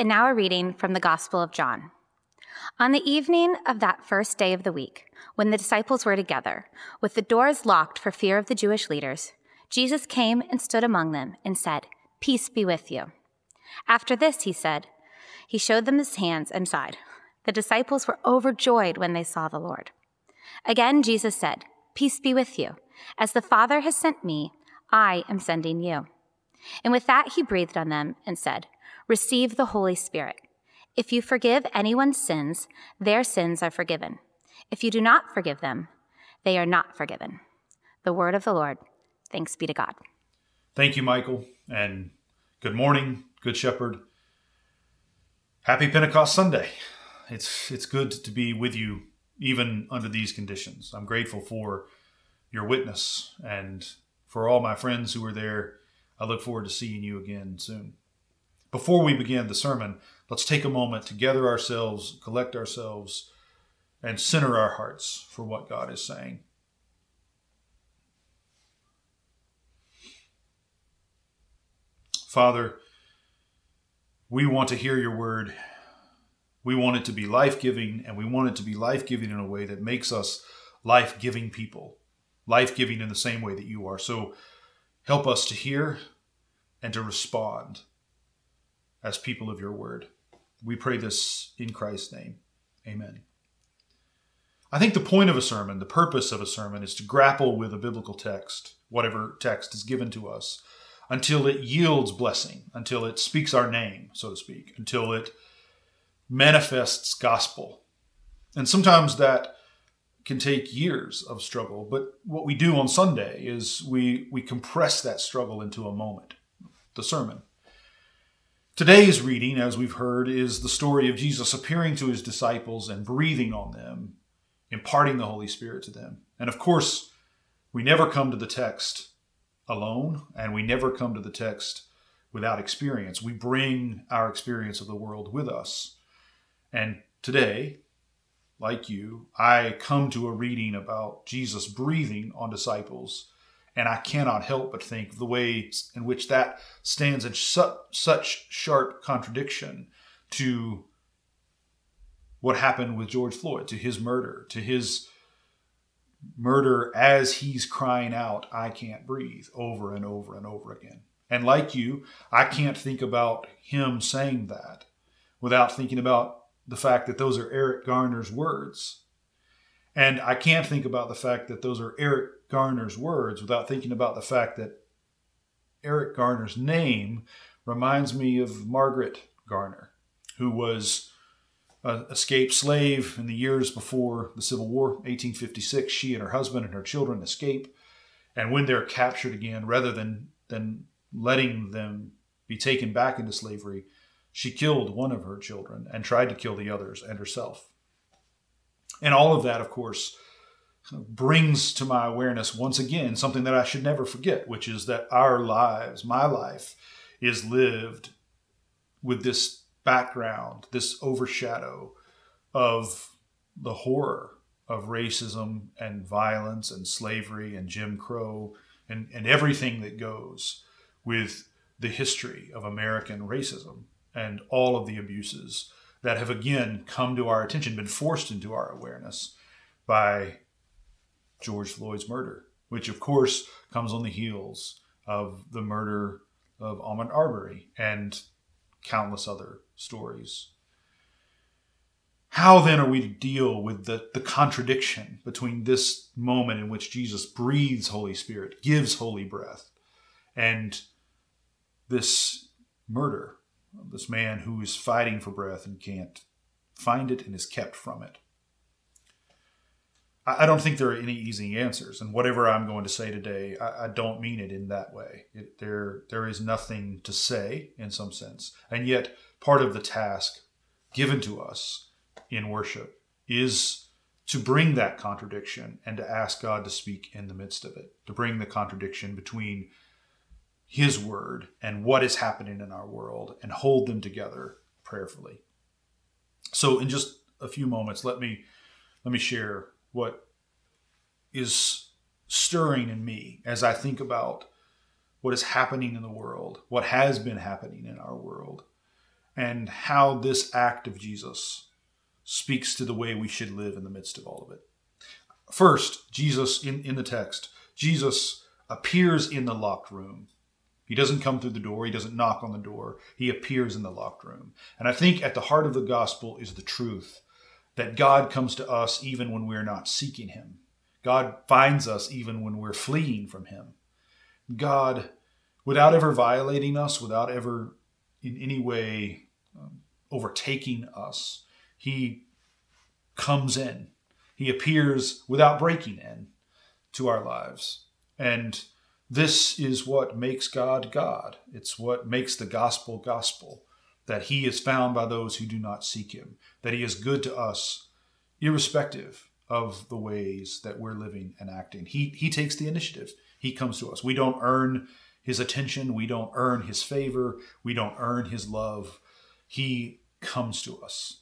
And now a reading from the Gospel of John. On the evening of that first day of the week, when the disciples were together, with the doors locked for fear of the Jewish leaders, Jesus came and stood among them and said, Peace be with you. After this, he said, He showed them his hands and side. The disciples were overjoyed when they saw the Lord. Again, Jesus said, Peace be with you. As the Father has sent me, I am sending you. And with that, he breathed on them and said, Receive the Holy Spirit. If you forgive anyone's sins, their sins are forgiven. If you do not forgive them, they are not forgiven. The word of the Lord. Thanks be to God. Thank you, Michael, and good morning, Good Shepherd. Happy Pentecost Sunday. It's it's good to be with you even under these conditions. I'm grateful for your witness and for all my friends who were there. I look forward to seeing you again soon. Before we begin the sermon, let's take a moment to gather ourselves, collect ourselves, and center our hearts for what God is saying. Father, we want to hear your word. We want it to be life giving, and we want it to be life giving in a way that makes us life giving people, life giving in the same way that you are. So help us to hear and to respond as people of your word. We pray this in Christ's name. Amen. I think the point of a sermon, the purpose of a sermon, is to grapple with a biblical text, whatever text is given to us, until it yields blessing, until it speaks our name, so to speak, until it manifests gospel. And sometimes that can take years of struggle, but what we do on Sunday is we, we compress that struggle into a moment, the sermon. Today's reading, as we've heard, is the story of Jesus appearing to his disciples and breathing on them, imparting the Holy Spirit to them. And of course, we never come to the text alone, and we never come to the text without experience. We bring our experience of the world with us. And today, like you, I come to a reading about Jesus breathing on disciples and I cannot help but think of the way in which that stands in su- such sharp contradiction to what happened with George Floyd, to his murder, to his murder as he's crying out, I can't breathe, over and over and over again. And like you, I can't think about him saying that without thinking about the fact that those are Eric Garner's words. And I can't think about the fact that those are Eric Garner's words without thinking about the fact that Eric Garner's name reminds me of Margaret Garner, who was an escaped slave in the years before the Civil War, 1856. She and her husband and her children escape. And when they're captured again, rather than, than letting them be taken back into slavery, she killed one of her children and tried to kill the others and herself. And all of that, of course, brings to my awareness once again something that I should never forget, which is that our lives, my life, is lived with this background, this overshadow of the horror of racism and violence and slavery and Jim Crow and, and everything that goes with the history of American racism and all of the abuses that have again come to our attention, been forced into our awareness by George Floyd's murder, which of course comes on the heels of the murder of Ahmaud Arbery and countless other stories. How then are we to deal with the, the contradiction between this moment in which Jesus breathes Holy Spirit, gives holy breath, and this murder this man who is fighting for breath and can't find it and is kept from it? I don't think there are any easy answers, and whatever I'm going to say today, I, I don't mean it in that way. It, there, there is nothing to say in some sense, and yet part of the task given to us in worship is to bring that contradiction and to ask God to speak in the midst of it, to bring the contradiction between His word and what is happening in our world, and hold them together prayerfully. So, in just a few moments, let me let me share what is stirring in me as I think about what is happening in the world, what has been happening in our world, and how this act of Jesus speaks to the way we should live in the midst of all of it. First, Jesus, in, in the text, Jesus appears in the locked room. He doesn't come through the door, he doesn't knock on the door, he appears in the locked room. And I think at the heart of the gospel is the truth that God comes to us even when we're not seeking him. God finds us even when we're fleeing from him. God, without ever violating us, without ever in any way um, overtaking us, he comes in. He appears without breaking in to our lives. And this is what makes God God. It's what makes the gospel gospel that he is found by those who do not seek him, that he is good to us, irrespective of the ways that we're living and acting. He, he takes the initiative. He comes to us. We don't earn his attention. We don't earn his favor. We don't earn his love. He comes to us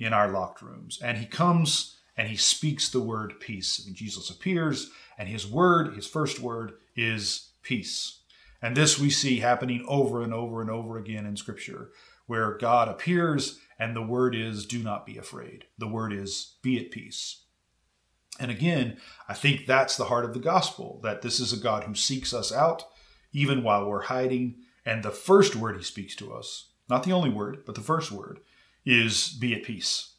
in our locked rooms. And he comes and he speaks the word peace. I mean, Jesus appears, and his word, his first word, is peace. And this we see happening over and over and over again in Scripture, where God appears and the word is, do not be afraid. The word is, be at peace. And again, I think that's the heart of the gospel that this is a God who seeks us out even while we're hiding. And the first word he speaks to us, not the only word, but the first word, is be at peace.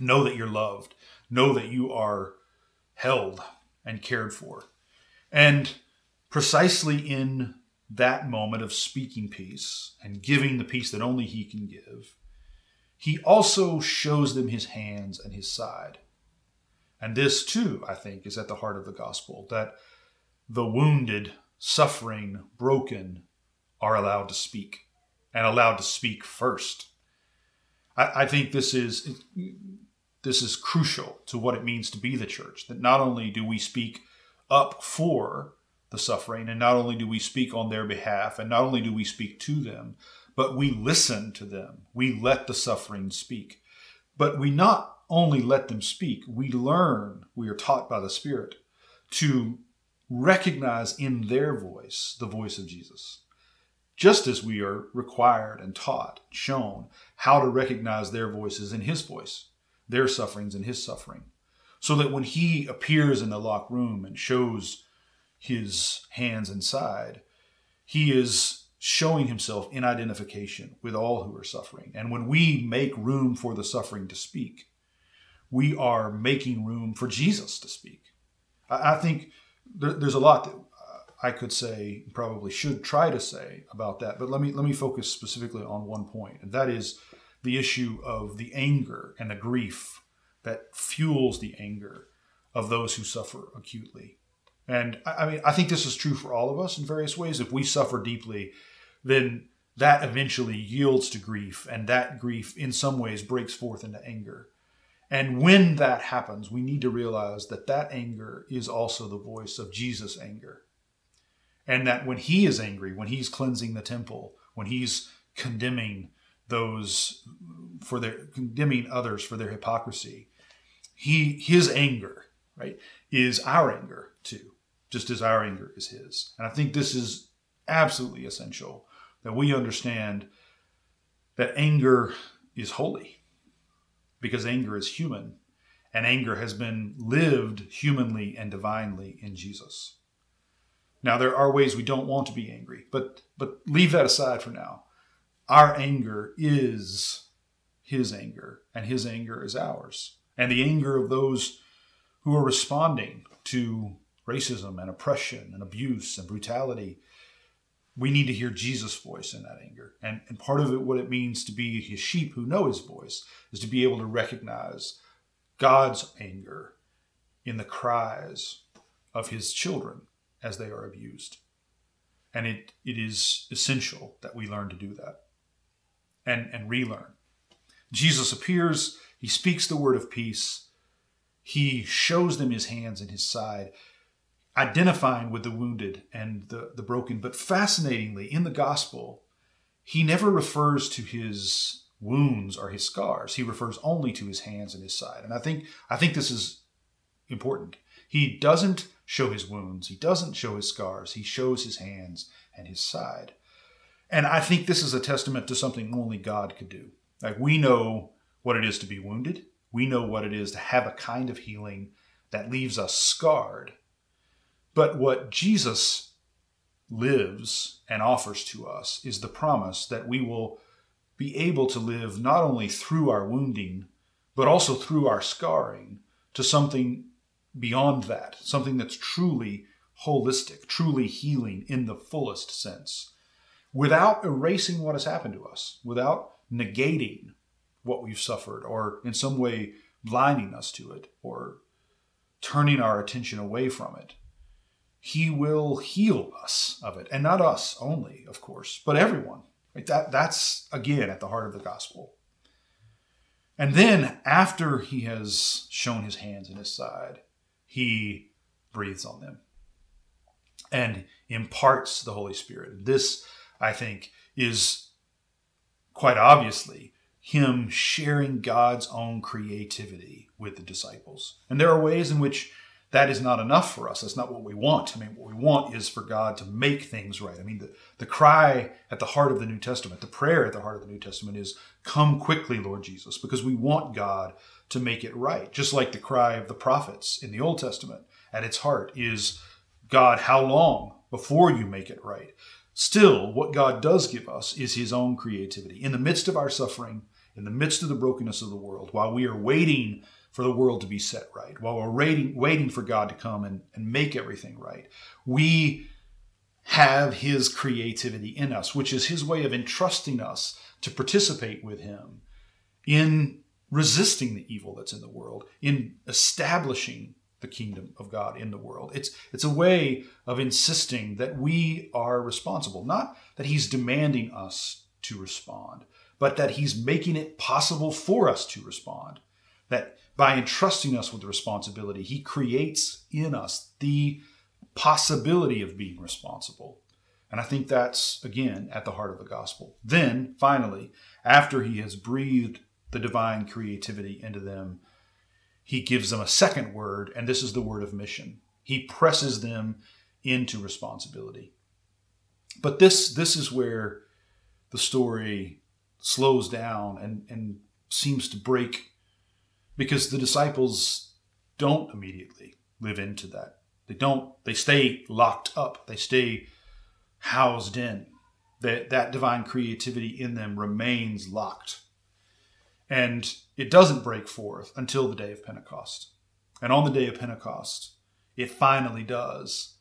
Know that you're loved. Know that you are held and cared for. And precisely in that moment of speaking peace and giving the peace that only he can give, he also shows them his hands and his side. And this, too, I think, is at the heart of the gospel that the wounded, suffering, broken are allowed to speak and allowed to speak first. I, think this is this is crucial to what it means to be the church. That not only do we speak up for the suffering, and not only do we speak on their behalf, and not only do we speak to them, but we listen to them. We let the suffering speak. But we not only let them speak, we learn, we are taught by the Spirit to recognize in their voice the voice of Jesus just as we are required and taught, shown how to recognize their voices in his voice, their sufferings in his suffering. So that when he appears in the locked room and shows his hands inside, he is showing himself in identification with all who are suffering. And when we make room for the suffering to speak, we are making room for Jesus to speak. I, think there's a lot that uh, I could say, probably should try to say about that. But let me let me focus specifically on one point, and that is the issue of the anger and the grief that fuels the anger of those who suffer acutely. And I, mean, I think this is true for all of us in various ways. If we suffer deeply, then that eventually yields to grief, and that grief in some ways breaks forth into anger. And when that happens, we need to realize that that anger is also the voice of Jesus' anger and that when he is angry, when he's cleansing the temple, when he's condemning those for their condemning others for their hypocrisy, he his anger, right, is our anger too, just as our anger is his. And I think this is absolutely essential that we understand that anger is holy because anger is human and anger has been lived humanly and divinely in Jesus. Now there are ways we don't want to be angry, but but leave that aside for now. Our anger is his anger, and his anger is ours. And the anger of those who are responding to racism and oppression and abuse and brutality, we need to hear Jesus' voice in that anger. And, and part of it, what it means to be his sheep who know his voice, is to be able to recognize God's anger in the cries of his children as they are abused. And it, it is essential that we learn to do that and, and relearn. Jesus appears, he speaks the word of peace, he shows them his hands and his side, identifying with the wounded and the, the broken. But fascinatingly, in the gospel, he never refers to his wounds or his scars. He refers only to his hands and his side. And I think I think this is important. He doesn't show his wounds, he doesn't show his scars, he shows his hands and his side. And I think this is a testament to something only God could do. Like we know what it is to be wounded, we know what it is to have a kind of healing that leaves us scarred. But what Jesus lives and offers to us is the promise that we will be able to live not only through our wounding, but also through our scarring to something beyond that, something that's truly holistic, truly healing in the fullest sense, without erasing what has happened to us, without negating what we've suffered, or in some way blinding us to it, or turning our attention away from it. He will heal us of it, and not us only, of course, but everyone. Right? That that's again at the heart of the gospel. And then after he has shown his hands and his side, he breathes on them and imparts the Holy Spirit. This, I think, is quite obviously him sharing God's own creativity with the disciples. And there are ways in which that is not enough for us. That's not what we want. I mean, what we want is for God to make things right. I mean, the, the cry at the heart of the New Testament, the prayer at the heart of the New Testament is, Come quickly, Lord Jesus, because we want God to make it right. Just like the cry of the prophets in the Old Testament at its heart is, God, how long before you make it right? Still, what God does give us is his own creativity. In the midst of our suffering, in the midst of the brokenness of the world, while we are waiting for the world to be set right, while we're waiting, waiting for God to come and, and make everything right, we have His creativity in us, which is His way of entrusting us to participate with Him in resisting the evil that's in the world, in establishing the kingdom of God in the world. It's it's a way of insisting that we are responsible, not that he's demanding us to respond, but that he's making it possible for us to respond. That by entrusting us with the responsibility, He creates in us the possibility of being responsible. And I think that's, again, at the heart of the gospel. Then, finally, after He has breathed the divine creativity into them, He gives them a second word, and this is the word of mission. He presses them into responsibility. But this, this is where the story slows down and, and seems to break because the disciples don't immediately live into that. They don't, they stay locked up, they stay housed in. That, that divine creativity in them remains locked. And it doesn't break forth until the day of Pentecost. And on the day of Pentecost, it finally does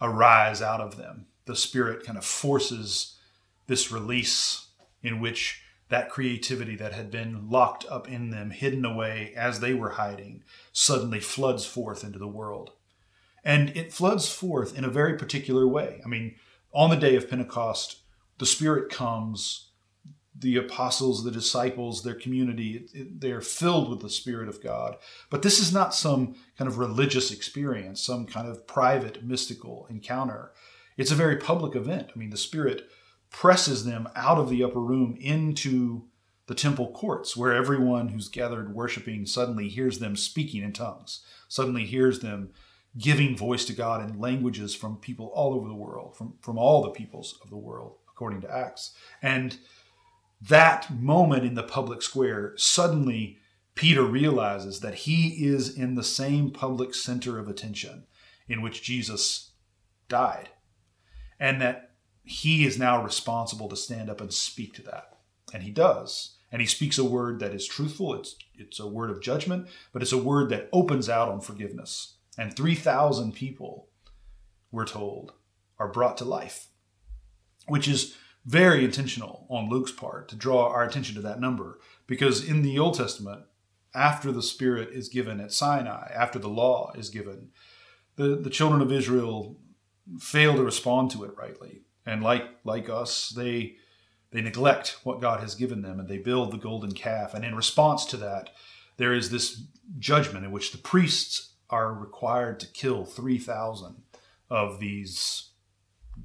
arise out of them. The Spirit kind of forces this release in which that creativity that had been locked up in them, hidden away as they were hiding, suddenly floods forth into the world. And it floods forth in a very particular way. I mean, on the day of Pentecost, the Spirit comes, the apostles, the disciples, their community, they're filled with the Spirit of God. But this is not some kind of religious experience, some kind of private, mystical encounter. It's a very public event. I mean, the Spirit presses them out of the upper room into the temple courts, where everyone who's gathered worshiping suddenly hears them speaking in tongues, suddenly hears them giving voice to God in languages from people all over the world, from, from all the peoples of the world, according to Acts. And that moment in the public square, suddenly Peter realizes that he is in the same public center of attention in which Jesus died. And that he is now responsible to stand up and speak to that. And he does. And he speaks a word that is truthful. It's, it's a word of judgment, but it's a word that opens out on forgiveness. And 3,000 people, we're told, are brought to life, which is very intentional on Luke's part to draw our attention to that number. Because in the Old Testament, after the Spirit is given at Sinai, after the law is given, the, the children of Israel fail to respond to it rightly. And like like us, they they neglect what God has given them and they build the golden calf. And in response to that, there is this judgment in which the priests are required to kill 3,000 of these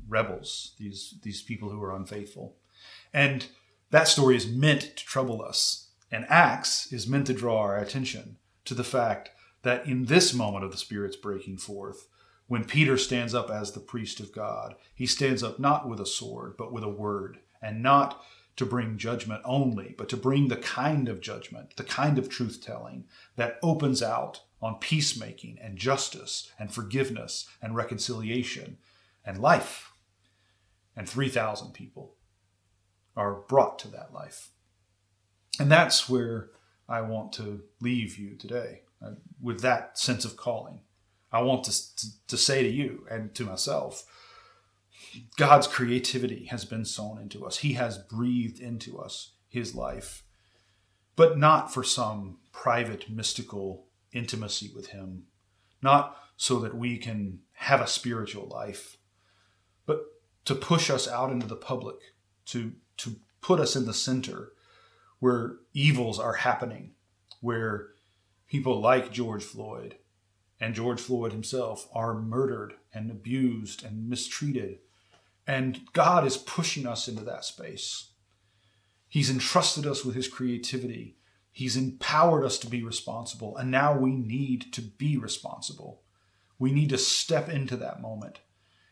rebels, these, these people who are unfaithful. And that story is meant to trouble us. And Acts is meant to draw our attention to the fact that in this moment of the Spirit's breaking forth, when Peter stands up as the priest of God, he stands up not with a sword, but with a word, and not to bring judgment only, but to bring the kind of judgment, the kind of truth telling that opens out on peacemaking and justice and forgiveness and reconciliation and life. And 3,000 people are brought to that life. And that's where I want to leave you today uh, with that sense of calling. I want to, to, to say to you and to myself God's creativity has been sown into us. He has breathed into us his life, but not for some private mystical intimacy with him, not so that we can have a spiritual life, but to push us out into the public, to, to put us in the center where evils are happening, where people like George Floyd and George Floyd himself are murdered and abused and mistreated. And God is pushing us into that space. He's entrusted us with his creativity. He's empowered us to be responsible. And now we need to be responsible. We need to step into that moment.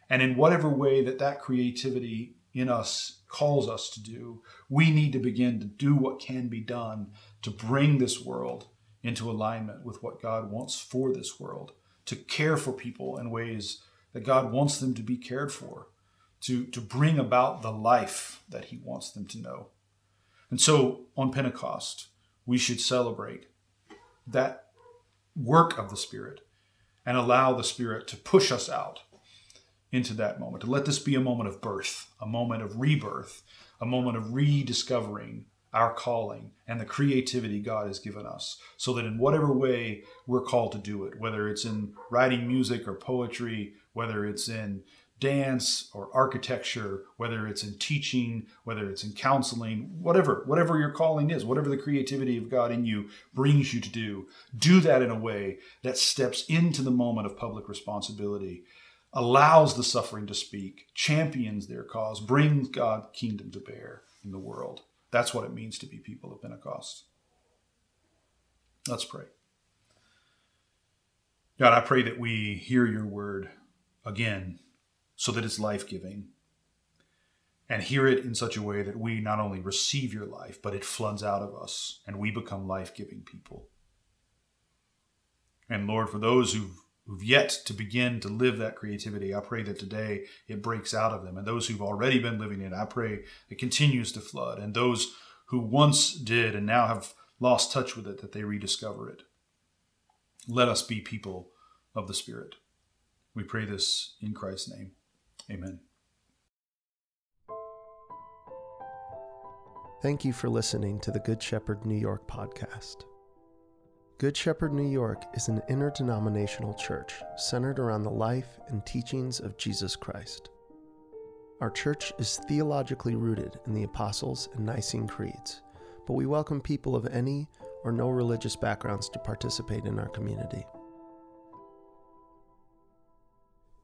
And in whatever way that that creativity in us calls us to do, we need to begin to do what can be done to bring this world into alignment with what God wants for this world, to care for people in ways that God wants them to be cared for, to, to bring about the life that He wants them to know. And so on Pentecost, we should celebrate that work of the Spirit and allow the Spirit to push us out into that moment, to let this be a moment of birth, a moment of rebirth, a moment of rediscovering our calling and the creativity God has given us, so that in whatever way we're called to do it, whether it's in writing music or poetry, whether it's in dance or architecture, whether it's in teaching, whether it's in counseling, whatever, whatever your calling is, whatever the creativity of God in you brings you to do, do that in a way that steps into the moment of public responsibility, allows the suffering to speak, champions their cause, brings God's kingdom to bear in the world. That's what it means to be people of Pentecost. Let's pray. God, I pray that we hear your word again so that it's life giving and hear it in such a way that we not only receive your life, but it floods out of us and we become life giving people. And Lord, for those who've who've yet to begin to live that creativity. I pray that today it breaks out of them. And those who've already been living it, I pray it continues to flood. And those who once did and now have lost touch with it, that they rediscover it. Let us be people of the Spirit. We pray this in Christ's name. Amen. Thank you for listening to the Good Shepherd New York podcast. Good Shepherd New York is an interdenominational church centered around the life and teachings of Jesus Christ. Our church is theologically rooted in the Apostles' and Nicene Creeds, but we welcome people of any or no religious backgrounds to participate in our community.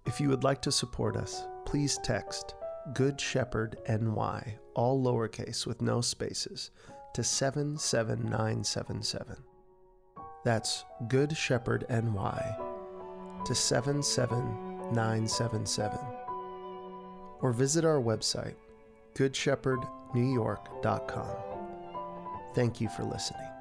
If you would like to support us, please text Good Shepherd NY, all lowercase with no spaces, to 77977. That's Good Shepherd NY to 77977. Or visit our website, goodshepherdnewyork.com. Thank you for listening.